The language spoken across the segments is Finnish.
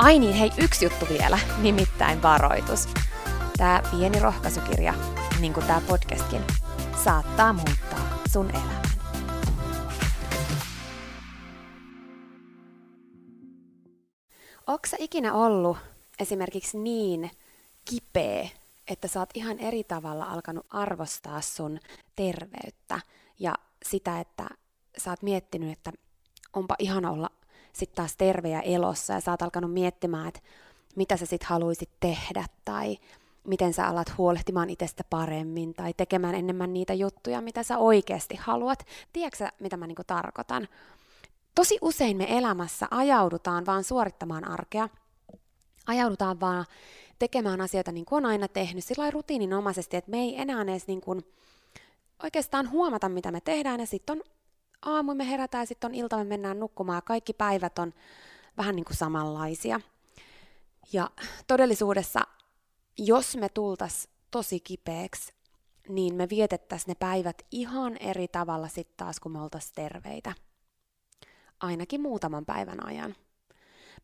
Ai niin, hei, yksi juttu vielä, nimittäin varoitus. Tämä pieni rohkaisukirja, niin kuin tämä podcastkin, saattaa muuttaa sun elämän. Onko ikinä ollut esimerkiksi niin kipeä, että sä oot ihan eri tavalla alkanut arvostaa sun terveyttä ja sitä, että sä oot miettinyt, että onpa ihana olla sitten taas terve ja elossa ja sä oot alkanut miettimään, että mitä sä sitten haluaisit tehdä tai miten sä alat huolehtimaan itsestä paremmin tai tekemään enemmän niitä juttuja, mitä sä oikeasti haluat. Tiedätkö mitä mä niinku tarkoitan? Tosi usein me elämässä ajaudutaan vaan suorittamaan arkea, ajaudutaan vaan tekemään asioita niin kuin on aina tehnyt, sillä rutiininomaisesti, että me ei enää edes niin kuin oikeastaan huomata, mitä me tehdään, ja sitten on aamu me herätään ja sitten on ilta me mennään nukkumaan kaikki päivät on vähän niin kuin samanlaisia. Ja todellisuudessa, jos me tultas tosi kipeäksi, niin me vietettäisiin ne päivät ihan eri tavalla sitten taas, kun me oltaisiin terveitä. Ainakin muutaman päivän ajan.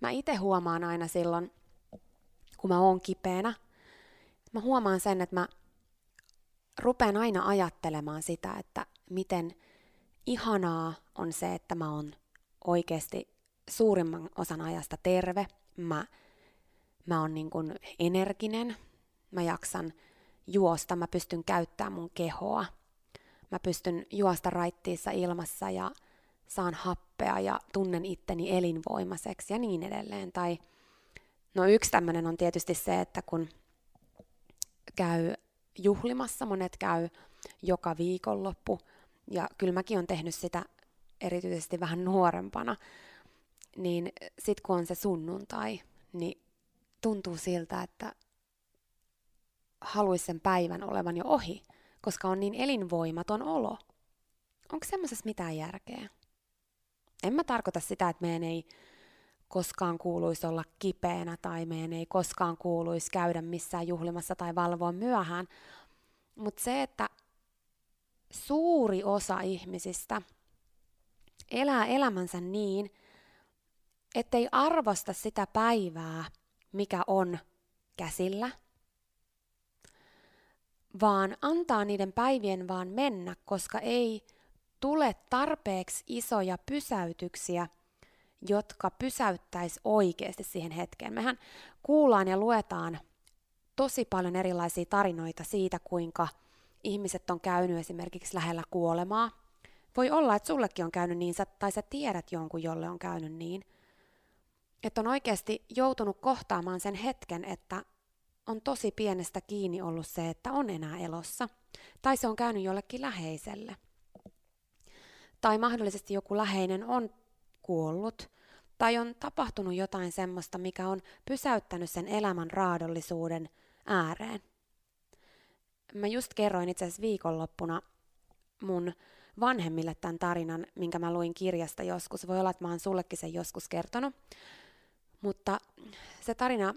Mä itse huomaan aina silloin, kun mä oon kipeänä, mä huomaan sen, että mä rupean aina ajattelemaan sitä, että miten ihanaa on se, että mä oon oikeasti suurimman osan ajasta terve. Mä, mä oon niin kuin energinen, mä jaksan juosta, mä pystyn käyttämään mun kehoa. Mä pystyn juosta raittiissa ilmassa ja saan happea ja tunnen itteni elinvoimaiseksi ja niin edelleen. Tai no yksi tämmöinen on tietysti se, että kun käy juhlimassa, monet käy joka viikonloppu, ja kyllä mäkin olen tehnyt sitä erityisesti vähän nuorempana, niin sit kun on se sunnuntai, niin tuntuu siltä, että haluaisi sen päivän olevan jo ohi, koska on niin elinvoimaton olo. Onko semmoisessa mitään järkeä? En mä tarkoita sitä, että meidän ei koskaan kuuluisi olla kipeänä tai meidän ei koskaan kuuluisi käydä missään juhlimassa tai valvoa myöhään, mutta se, että suuri osa ihmisistä elää elämänsä niin, ettei arvosta sitä päivää, mikä on käsillä, vaan antaa niiden päivien vaan mennä, koska ei tule tarpeeksi isoja pysäytyksiä, jotka pysäyttäisi oikeasti siihen hetkeen. Mehän kuullaan ja luetaan tosi paljon erilaisia tarinoita siitä, kuinka – ihmiset on käynyt esimerkiksi lähellä kuolemaa, Voi olla, että sullekin on käynyt niin, tai sä tiedät jonkun, jolle on käynyt niin. Että on oikeasti joutunut kohtaamaan sen hetken, että on tosi pienestä kiinni ollut se, että on enää elossa. Tai se on käynyt jollekin läheiselle. Tai mahdollisesti joku läheinen on kuollut. Tai on tapahtunut jotain semmoista, mikä on pysäyttänyt sen elämän raadollisuuden ääreen. Mä just kerroin itse asiassa viikonloppuna mun vanhemmille tämän tarinan, minkä mä luin kirjasta joskus. Voi olla, että mä oon sullekin sen joskus kertonut. Mutta se tarina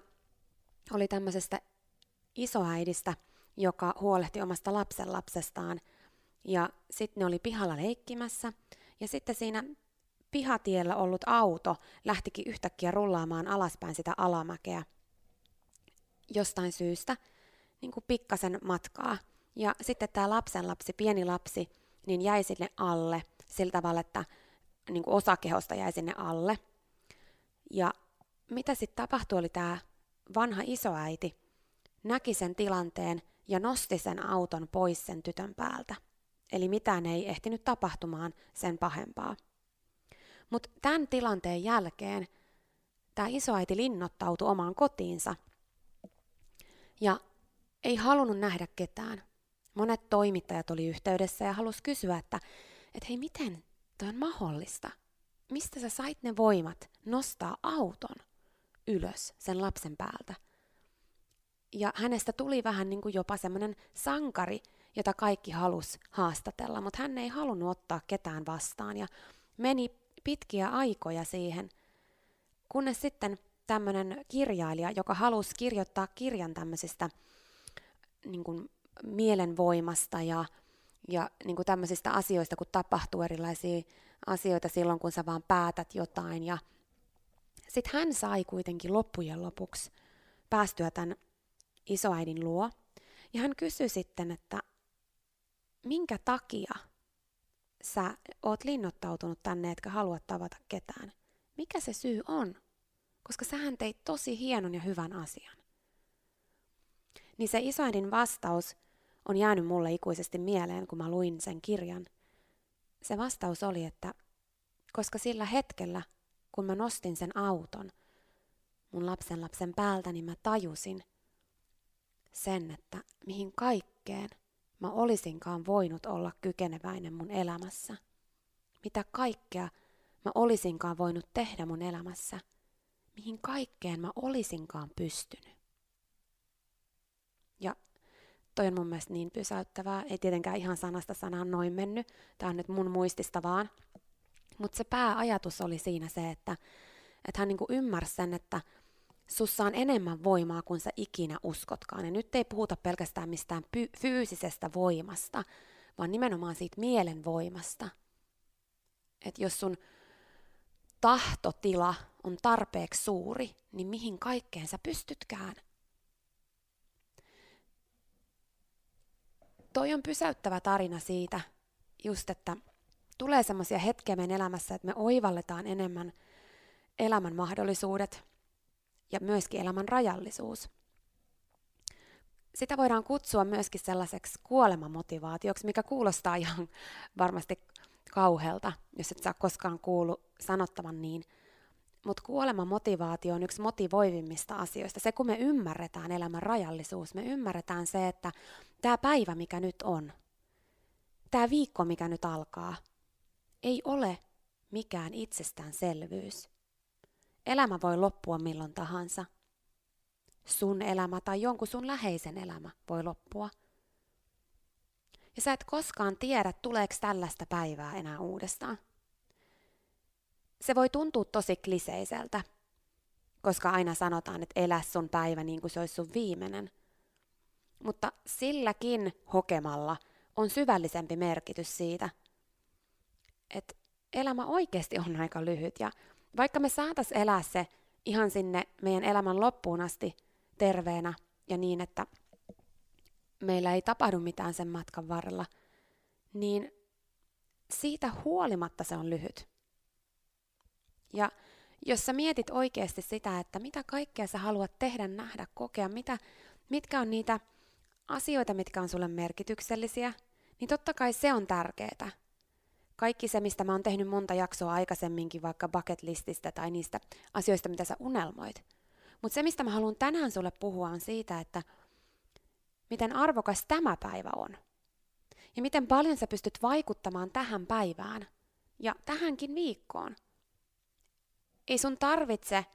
oli tämmöisestä isoäidistä, joka huolehti omasta lapsenlapsestaan. Ja sitten ne oli pihalla leikkimässä. Ja sitten siinä pihatiellä ollut auto lähtikin yhtäkkiä rullaamaan alaspäin sitä alamäkeä jostain syystä, niin kuin pikkasen matkaa. Ja sitten tämä lapsenlapsi, pieni lapsi, niin jäi sinne alle sillä tavalla, että niin kuin osa kehosta jäi sinne alle. Ja mitä sitten tapahtui, oli tämä vanha isoäiti näki sen tilanteen ja nosti sen auton pois sen tytön päältä. Eli mitään ei ehtinyt tapahtumaan sen pahempaa. Mutta tämän tilanteen jälkeen tämä isoäiti linnoittautui omaan kotiinsa ja ei halunnut nähdä ketään. Monet toimittajat oli yhteydessä ja halusi kysyä, että, että hei, miten toi on mahdollista? Mistä sä sait ne voimat nostaa auton ylös sen lapsen päältä? Ja hänestä tuli vähän niin kuin jopa semmoinen sankari, jota kaikki halus haastatella, mutta hän ei halunnut ottaa ketään vastaan ja meni pitkiä aikoja siihen, kunnes sitten tämmöinen kirjailija, joka halusi kirjoittaa kirjan tämmöisistä niin kuin mielenvoimasta ja, ja niin kuin tämmöisistä asioista, kun tapahtuu erilaisia asioita silloin, kun sä vaan päätät jotain. Ja sitten hän sai kuitenkin loppujen lopuksi päästyä tämän isoäidin luo. Ja hän kysyi sitten, että minkä takia sä oot linnoittautunut tänne, etkä halua tavata ketään? Mikä se syy on? Koska sähän teit tosi hienon ja hyvän asian. Niin se isoäidin vastaus on jäänyt mulle ikuisesti mieleen, kun mä luin sen kirjan. Se vastaus oli, että koska sillä hetkellä, kun mä nostin sen auton mun lapsen lapsen päältä, niin mä tajusin sen, että mihin kaikkeen mä olisinkaan voinut olla kykeneväinen mun elämässä. Mitä kaikkea mä olisinkaan voinut tehdä mun elämässä. Mihin kaikkeen mä olisinkaan pystynyt. Toi on mun mielestä niin pysäyttävää. Ei tietenkään ihan sanasta sanaan noin mennyt. Tämä on nyt mun muistista vaan. Mutta se pääajatus oli siinä se, että, että hän niinku ymmärsi sen, että sussa on enemmän voimaa kuin sä ikinä uskotkaan. Ja nyt ei puhuta pelkästään mistään py- fyysisestä voimasta, vaan nimenomaan siitä mielen voimasta. Että jos sun tahtotila on tarpeeksi suuri, niin mihin kaikkeen sä pystytkään. Toi on pysäyttävä tarina siitä, just että tulee semmoisia hetkiä meidän elämässä, että me oivalletaan enemmän elämän mahdollisuudet ja myöskin elämän rajallisuus. Sitä voidaan kutsua myöskin sellaiseksi kuolemamotivaatioksi, mikä kuulostaa ihan varmasti kauhealta, jos et saa koskaan kuulu sanottavan niin. Mutta kuolemamotivaatio on yksi motivoivimmista asioista. Se, kun me ymmärretään elämän rajallisuus, me ymmärretään se, että tämä päivä, mikä nyt on, tämä viikko, mikä nyt alkaa, ei ole mikään itsestäänselvyys. Elämä voi loppua milloin tahansa. Sun elämä tai jonkun sun läheisen elämä voi loppua. Ja sä et koskaan tiedä, tuleeko tällaista päivää enää uudestaan. Se voi tuntua tosi kliseiseltä, koska aina sanotaan, että elä sun päivä niin kuin se olisi sun viimeinen. Mutta silläkin hokemalla on syvällisempi merkitys siitä, että elämä oikeasti on aika lyhyt ja vaikka me saatais elää se ihan sinne meidän elämän loppuun asti terveenä ja niin, että meillä ei tapahdu mitään sen matkan varrella, niin siitä huolimatta se on lyhyt. Ja jos sä mietit oikeasti sitä, että mitä kaikkea sä haluat tehdä, nähdä, kokea, mitä, mitkä on niitä asioita, mitkä on sulle merkityksellisiä, niin totta kai se on tärkeää. kaikki se, mistä mä oon tehnyt monta jaksoa aikaisemminkin, vaikka bucket lististä tai niistä asioista, mitä sä unelmoit. Mutta se, mistä mä haluan tänään sulle puhua, on siitä, että miten arvokas tämä päivä on. Ja miten paljon sä pystyt vaikuttamaan tähän päivään ja tähänkin viikkoon. Ei sun tarvitse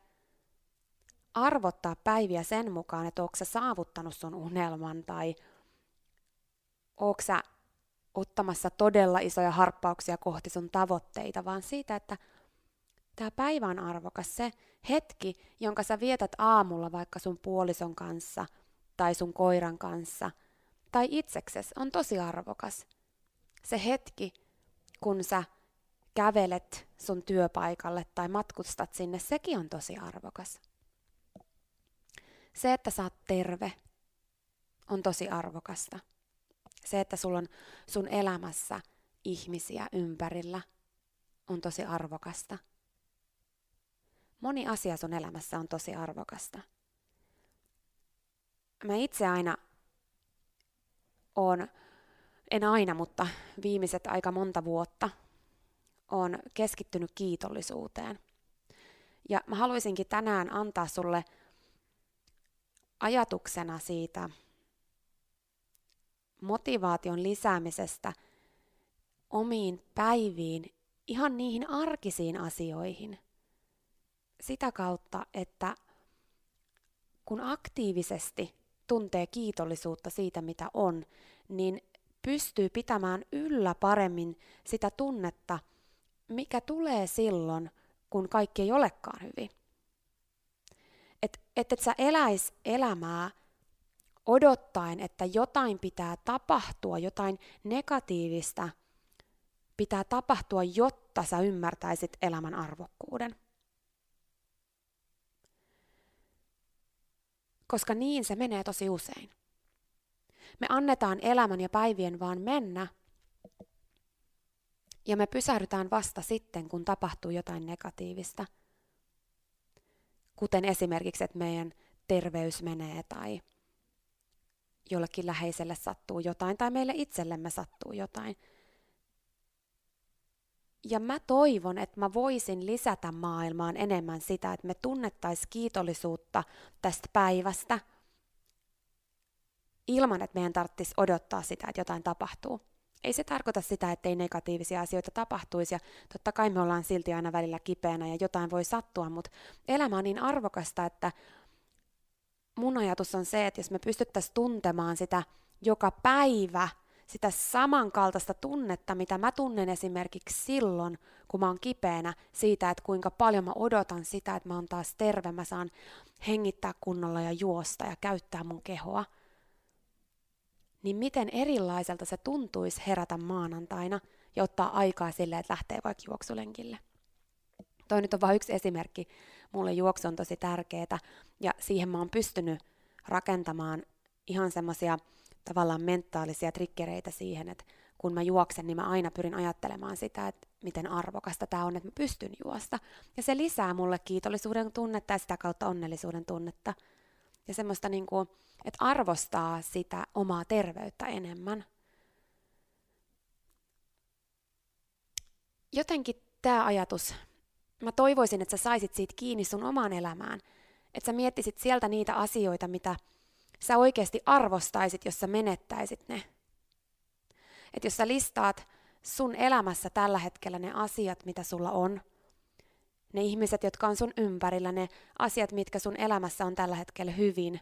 arvottaa päiviä sen mukaan, että onko sä saavuttanut sun unelman tai onko sä ottamassa todella isoja harppauksia kohti sun tavoitteita, vaan siitä, että tämä päivä on arvokas. Se hetki, jonka sä vietät aamulla vaikka sun puolison kanssa tai sun koiran kanssa tai itsekses, on tosi arvokas. Se hetki, kun sä kävelet sun työpaikalle tai matkustat sinne, sekin on tosi arvokas. Se, että sä oot terve, on tosi arvokasta. Se, että sulla on sun elämässä ihmisiä ympärillä, on tosi arvokasta. Moni asia sun elämässä on tosi arvokasta. Mä itse aina on, en aina, mutta viimeiset aika monta vuotta on keskittynyt kiitollisuuteen. Ja mä haluaisinkin tänään antaa sulle ajatuksena siitä motivaation lisäämisestä omiin päiviin, ihan niihin arkisiin asioihin. Sitä kautta, että kun aktiivisesti tuntee kiitollisuutta siitä, mitä on, niin pystyy pitämään yllä paremmin sitä tunnetta, mikä tulee silloin, kun kaikki ei olekaan hyvin. Että et, et sä eläis elämää odottaen, että jotain pitää tapahtua, jotain negatiivista pitää tapahtua, jotta sä ymmärtäisit elämän arvokkuuden. Koska niin se menee tosi usein. Me annetaan elämän ja päivien vaan mennä, ja me pysähdytään vasta sitten, kun tapahtuu jotain negatiivista. Kuten esimerkiksi, että meidän terveys menee tai jollekin läheiselle sattuu jotain tai meille itsellemme sattuu jotain. Ja mä toivon, että mä voisin lisätä maailmaan enemmän sitä, että me tunnettaisiin kiitollisuutta tästä päivästä ilman, että meidän tarvitsisi odottaa sitä, että jotain tapahtuu. Ei se tarkoita sitä, että ei negatiivisia asioita tapahtuisi ja totta kai me ollaan silti aina välillä kipeänä ja jotain voi sattua, mutta elämä on niin arvokasta, että mun ajatus on se, että jos me pystyttäisiin tuntemaan sitä joka päivä, sitä samankaltaista tunnetta, mitä mä tunnen esimerkiksi silloin, kun mä oon kipeänä siitä, että kuinka paljon mä odotan sitä, että mä oon taas terve, mä saan hengittää kunnolla ja juosta ja käyttää mun kehoa, niin miten erilaiselta se tuntuisi herätä maanantaina ja ottaa aikaa sille, että lähtee vaikka juoksulenkille. Toi nyt on vain yksi esimerkki. Mulle juoksu on tosi tärkeää ja siihen mä oon pystynyt rakentamaan ihan semmoisia tavallaan mentaalisia triggereitä siihen, että kun mä juoksen, niin mä aina pyrin ajattelemaan sitä, että miten arvokasta tämä on, että mä pystyn juosta. Ja se lisää mulle kiitollisuuden tunnetta ja sitä kautta onnellisuuden tunnetta. Ja semmoista niin kuin, että arvostaa sitä omaa terveyttä enemmän. Jotenkin tämä ajatus mä toivoisin, että sä saisit siitä kiinni sun omaan elämään. Että sä miettisit sieltä niitä asioita, mitä sä oikeasti arvostaisit, jos sä menettäisit ne. Että jos sä listaat sun elämässä tällä hetkellä ne asiat, mitä sulla on, ne ihmiset, jotka on sun ympärillä, ne asiat, mitkä sun elämässä on tällä hetkellä hyvin.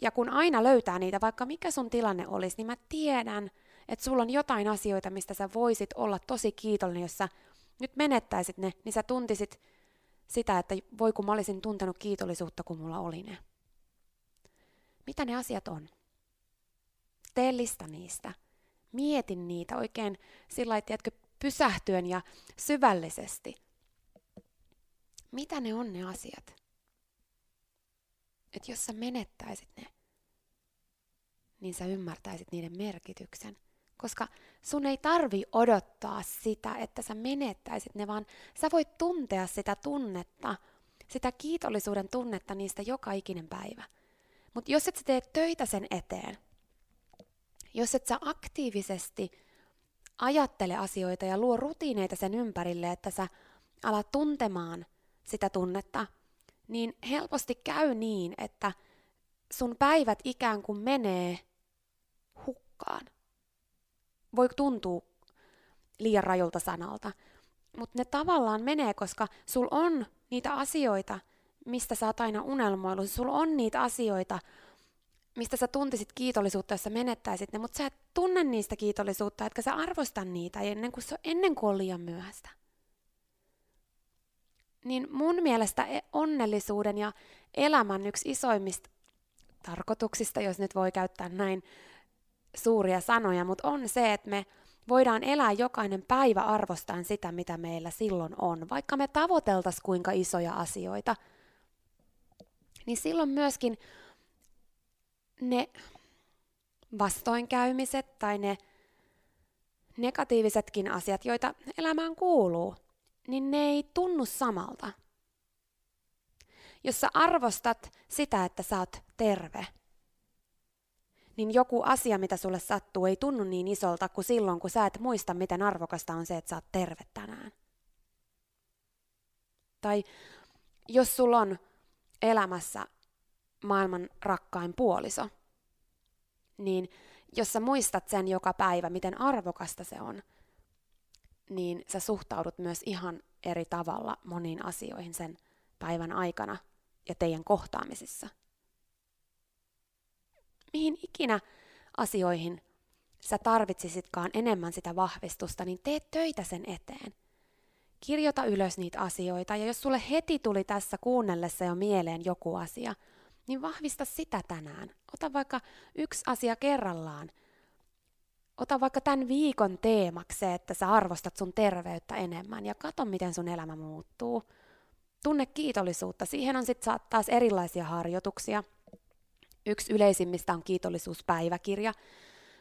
Ja kun aina löytää niitä, vaikka mikä sun tilanne olisi, niin mä tiedän, että sulla on jotain asioita, mistä sä voisit olla tosi kiitollinen, jos sä nyt menettäisit ne, niin sä tuntisit sitä, että voi kun mä olisin tuntenut kiitollisuutta, kun mulla oli ne. Mitä ne asiat on? Tee lista niistä. Mietin niitä oikein sillä lailla, pysähtyen ja syvällisesti. Mitä ne on ne asiat? Että jos sä menettäisit ne, niin sä ymmärtäisit niiden merkityksen – koska sun ei tarvi odottaa sitä, että sä menettäisit ne, vaan sä voit tuntea sitä tunnetta, sitä kiitollisuuden tunnetta niistä joka ikinen päivä. Mutta jos et sä tee töitä sen eteen, jos et sä aktiivisesti ajattele asioita ja luo rutiineita sen ympärille, että sä alat tuntemaan sitä tunnetta, niin helposti käy niin, että sun päivät ikään kuin menee hukkaan. Voi tuntua liian rajulta sanalta, mutta ne tavallaan menee, koska sul on niitä asioita, mistä sä oot aina unelmoillut. Sul on niitä asioita, mistä sä tuntisit kiitollisuutta, jos sä menettäisit ne, mutta sä et tunne niistä kiitollisuutta, etkä sä arvosta niitä ennen kuin, se, ennen kuin on liian myöhäistä. Niin mun mielestä e- onnellisuuden ja elämän yksi isoimmista tarkoituksista, jos nyt voi käyttää näin suuria sanoja, mutta on se, että me voidaan elää jokainen päivä arvostaan sitä, mitä meillä silloin on. Vaikka me tavoiteltaisiin kuinka isoja asioita, niin silloin myöskin ne vastoinkäymiset tai ne negatiivisetkin asiat, joita elämään kuuluu, niin ne ei tunnu samalta. Jos sä arvostat sitä, että sä oot terve, niin joku asia, mitä sulle sattuu, ei tunnu niin isolta kuin silloin, kun sä et muista, miten arvokasta on se, että sä oot terve tänään. Tai jos sulla on elämässä maailman rakkain puoliso, niin jos sä muistat sen joka päivä, miten arvokasta se on, niin sä suhtaudut myös ihan eri tavalla moniin asioihin sen päivän aikana ja teidän kohtaamisissa. Mihin ikinä asioihin sä tarvitsisitkaan enemmän sitä vahvistusta, niin tee töitä sen eteen. Kirjoita ylös niitä asioita, ja jos sulle heti tuli tässä kuunnellessa jo mieleen joku asia, niin vahvista sitä tänään. Ota vaikka yksi asia kerrallaan. Ota vaikka tämän viikon teemaksi se, että sä arvostat sun terveyttä enemmän ja kato, miten sun elämä muuttuu. Tunne kiitollisuutta. Siihen on sitten taas erilaisia harjoituksia. Yksi yleisimmistä on kiitollisuuspäiväkirja.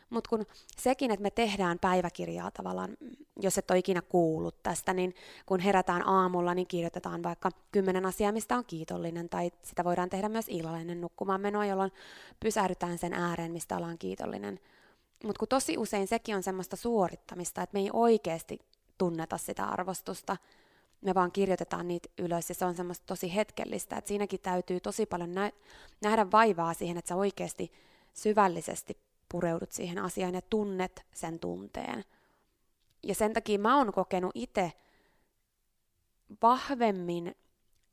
Mutta kun sekin, että me tehdään päiväkirjaa tavallaan, jos et ole ikinä kuullut tästä, niin kun herätään aamulla, niin kirjoitetaan vaikka kymmenen asiaa, mistä on kiitollinen, tai sitä voidaan tehdä myös illallinen nukkumaan menoa, jolloin pysähdytään sen ääreen, mistä ollaan kiitollinen. Mutta kun tosi usein sekin on semmoista suorittamista, että me ei oikeasti tunneta sitä arvostusta, me vaan kirjoitetaan niitä ylös ja se on semmoista tosi hetkellistä, että siinäkin täytyy tosi paljon nä- nähdä vaivaa siihen, että sä oikeasti syvällisesti pureudut siihen asiaan ja tunnet sen tunteen. Ja sen takia mä oon kokenut itse vahvemmin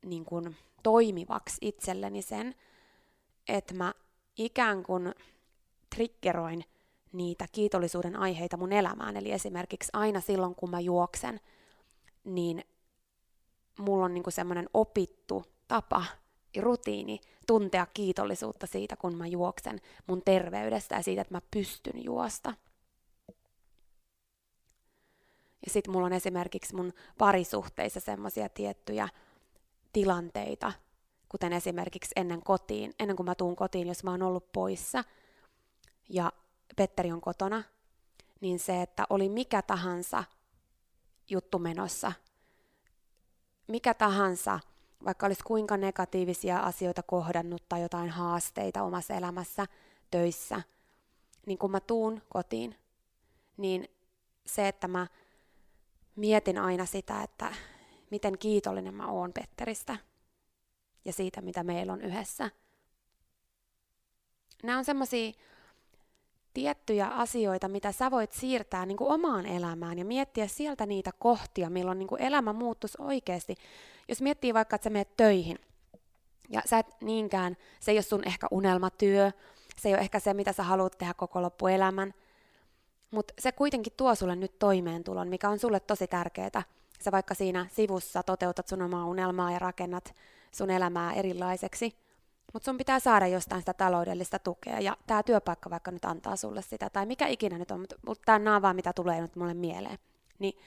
niin kuin, toimivaksi itselleni sen, että mä ikään kuin triggeroin niitä kiitollisuuden aiheita mun elämään. Eli esimerkiksi aina silloin, kun mä juoksen, niin mulla on niin semmoinen opittu tapa rutiini tuntea kiitollisuutta siitä, kun mä juoksen mun terveydestä ja siitä, että mä pystyn juosta. Ja sitten mulla on esimerkiksi mun parisuhteissa semmoisia tiettyjä tilanteita, kuten esimerkiksi ennen kotiin, ennen kuin mä tuun kotiin, jos mä oon ollut poissa ja Petteri on kotona, niin se, että oli mikä tahansa juttu menossa, mikä tahansa vaikka olisi kuinka negatiivisia asioita kohdannut tai jotain haasteita omassa elämässä, töissä, niin kun mä tuun kotiin, niin se, että mä mietin aina sitä, että miten kiitollinen mä oon Petteristä ja siitä, mitä meillä on yhdessä. Nämä on semmoisia tiettyjä asioita, mitä sä voit siirtää niin kuin omaan elämään ja miettiä sieltä niitä kohtia, milloin niin kuin elämä muuttuisi oikeasti. Jos miettii vaikka, että sä menet töihin ja sä et niinkään, se ei ole sun ehkä unelmatyö, se ei ole ehkä se, mitä sä haluat tehdä koko loppuelämän, mutta se kuitenkin tuo sulle nyt toimeentulon, mikä on sulle tosi tärkeää. Sä vaikka siinä sivussa toteutat sun omaa unelmaa ja rakennat sun elämää erilaiseksi, mutta sun pitää saada jostain sitä taloudellista tukea, ja tämä työpaikka vaikka nyt antaa sulle sitä, tai mikä ikinä nyt on, mutta mut tämä vaan mitä tulee nyt mulle mieleen. Niin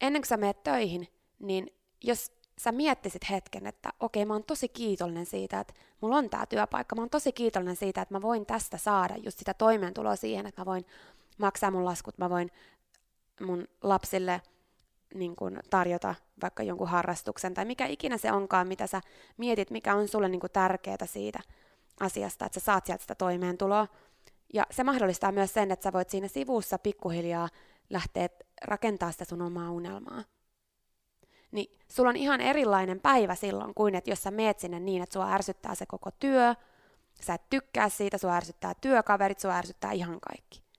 ennen kuin sä menet töihin, niin jos sä miettisit hetken, että okei, mä oon tosi kiitollinen siitä, että mulla on tämä työpaikka, mä oon tosi kiitollinen siitä, että mä voin tästä saada just sitä toimeentuloa siihen, että mä voin maksaa mun laskut, mä voin mun lapsille niin kuin tarjota vaikka jonkun harrastuksen tai mikä ikinä se onkaan, mitä sä mietit, mikä on sulle niin tärkeää siitä asiasta, että sä saat sieltä sitä toimeentuloa. Ja se mahdollistaa myös sen, että sä voit siinä sivussa pikkuhiljaa lähteä rakentaa sitä sun omaa unelmaa. Niin sulla on ihan erilainen päivä silloin kuin, että jos sä meet sinne niin, että sua ärsyttää se koko työ, sä et tykkää siitä, sua ärsyttää työkaverit, sua ärsyttää ihan kaikki.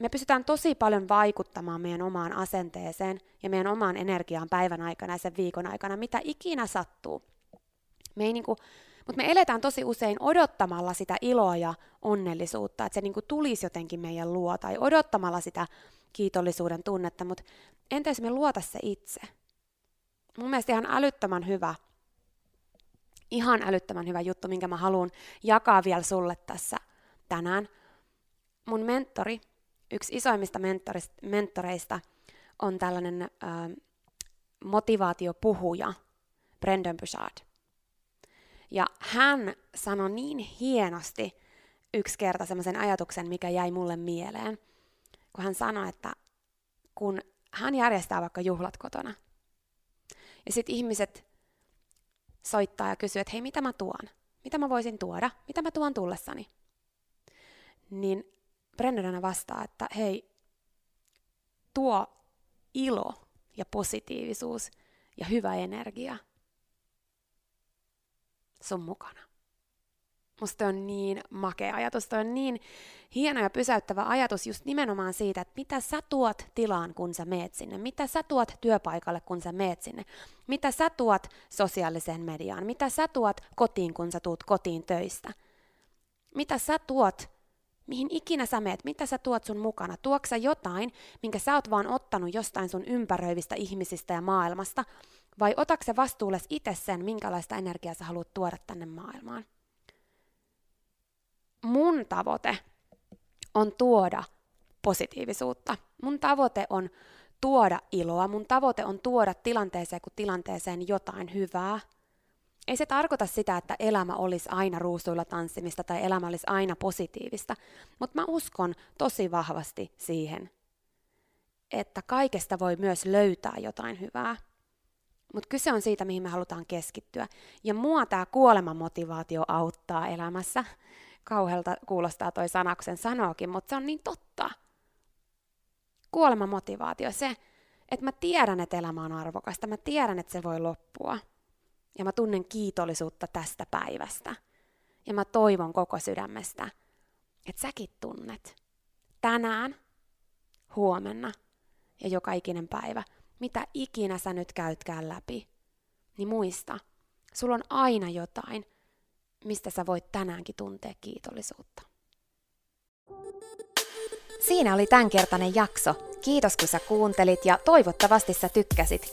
Me pystytään tosi paljon vaikuttamaan meidän omaan asenteeseen ja meidän omaan energiaan päivän aikana ja sen viikon aikana, mitä ikinä sattuu. Me ei niinku, mutta me eletään tosi usein odottamalla sitä iloa ja onnellisuutta, että se niinku tulisi jotenkin meidän luo, tai odottamalla sitä kiitollisuuden tunnetta, mutta entä jos me luota se itse? Mun mielestä ihan älyttömän hyvä, ihan älyttömän hyvä juttu, minkä mä haluan jakaa vielä sulle tässä tänään. Mun mentori, yksi isoimmista mentoreista on tällainen äh, motivaatiopuhuja, Brendan Bouchard. Ja hän sanoi niin hienosti yksi kerta semmoisen ajatuksen, mikä jäi mulle mieleen, kun hän sanoi, että kun hän järjestää vaikka juhlat kotona, ja sitten ihmiset soittaa ja kysyy, että hei, mitä mä tuon? Mitä mä voisin tuoda? Mitä mä tuon tullessani? Niin Brendan vastaa, että hei, tuo ilo ja positiivisuus ja hyvä energia sun mukana. Musta on niin makea ajatus, toi on niin hieno ja pysäyttävä ajatus just nimenomaan siitä, että mitä sä tuot tilaan, kun sä meet sinne, mitä sä tuot työpaikalle, kun sä meet sinne, mitä sä tuot sosiaaliseen mediaan, mitä sä tuot kotiin, kun sä tuut kotiin töistä, mitä sä tuot mihin ikinä sä meet, mitä sä tuot sun mukana, tuoksa jotain, minkä sä oot vaan ottanut jostain sun ympäröivistä ihmisistä ja maailmasta, vai otatko se vastuulles itse sen, minkälaista energiaa sä haluat tuoda tänne maailmaan? Mun tavoite on tuoda positiivisuutta. Mun tavoite on tuoda iloa. Mun tavoite on tuoda tilanteeseen kuin tilanteeseen jotain hyvää. Ei se tarkoita sitä, että elämä olisi aina ruusuilla tanssimista tai elämä olisi aina positiivista, mutta mä uskon tosi vahvasti siihen, että kaikesta voi myös löytää jotain hyvää. Mutta kyse on siitä, mihin me halutaan keskittyä. Ja mua tämä kuolemanmotivaatio auttaa elämässä. Kauhealta kuulostaa toi sana, kun sen sanookin, mutta se on niin totta. Kuolemanmotivaatio, se, että mä tiedän, että elämä on arvokasta, mä tiedän, että se voi loppua. Ja mä tunnen kiitollisuutta tästä päivästä. Ja mä toivon koko sydämestä, että säkin tunnet. Tänään, huomenna ja joka ikinen päivä – mitä ikinä sä nyt käytkään läpi, niin muista, sulla on aina jotain, mistä sä voit tänäänkin tuntea kiitollisuutta. Siinä oli tämänkertainen jakso. Kiitos kun sä kuuntelit ja toivottavasti sä tykkäsit.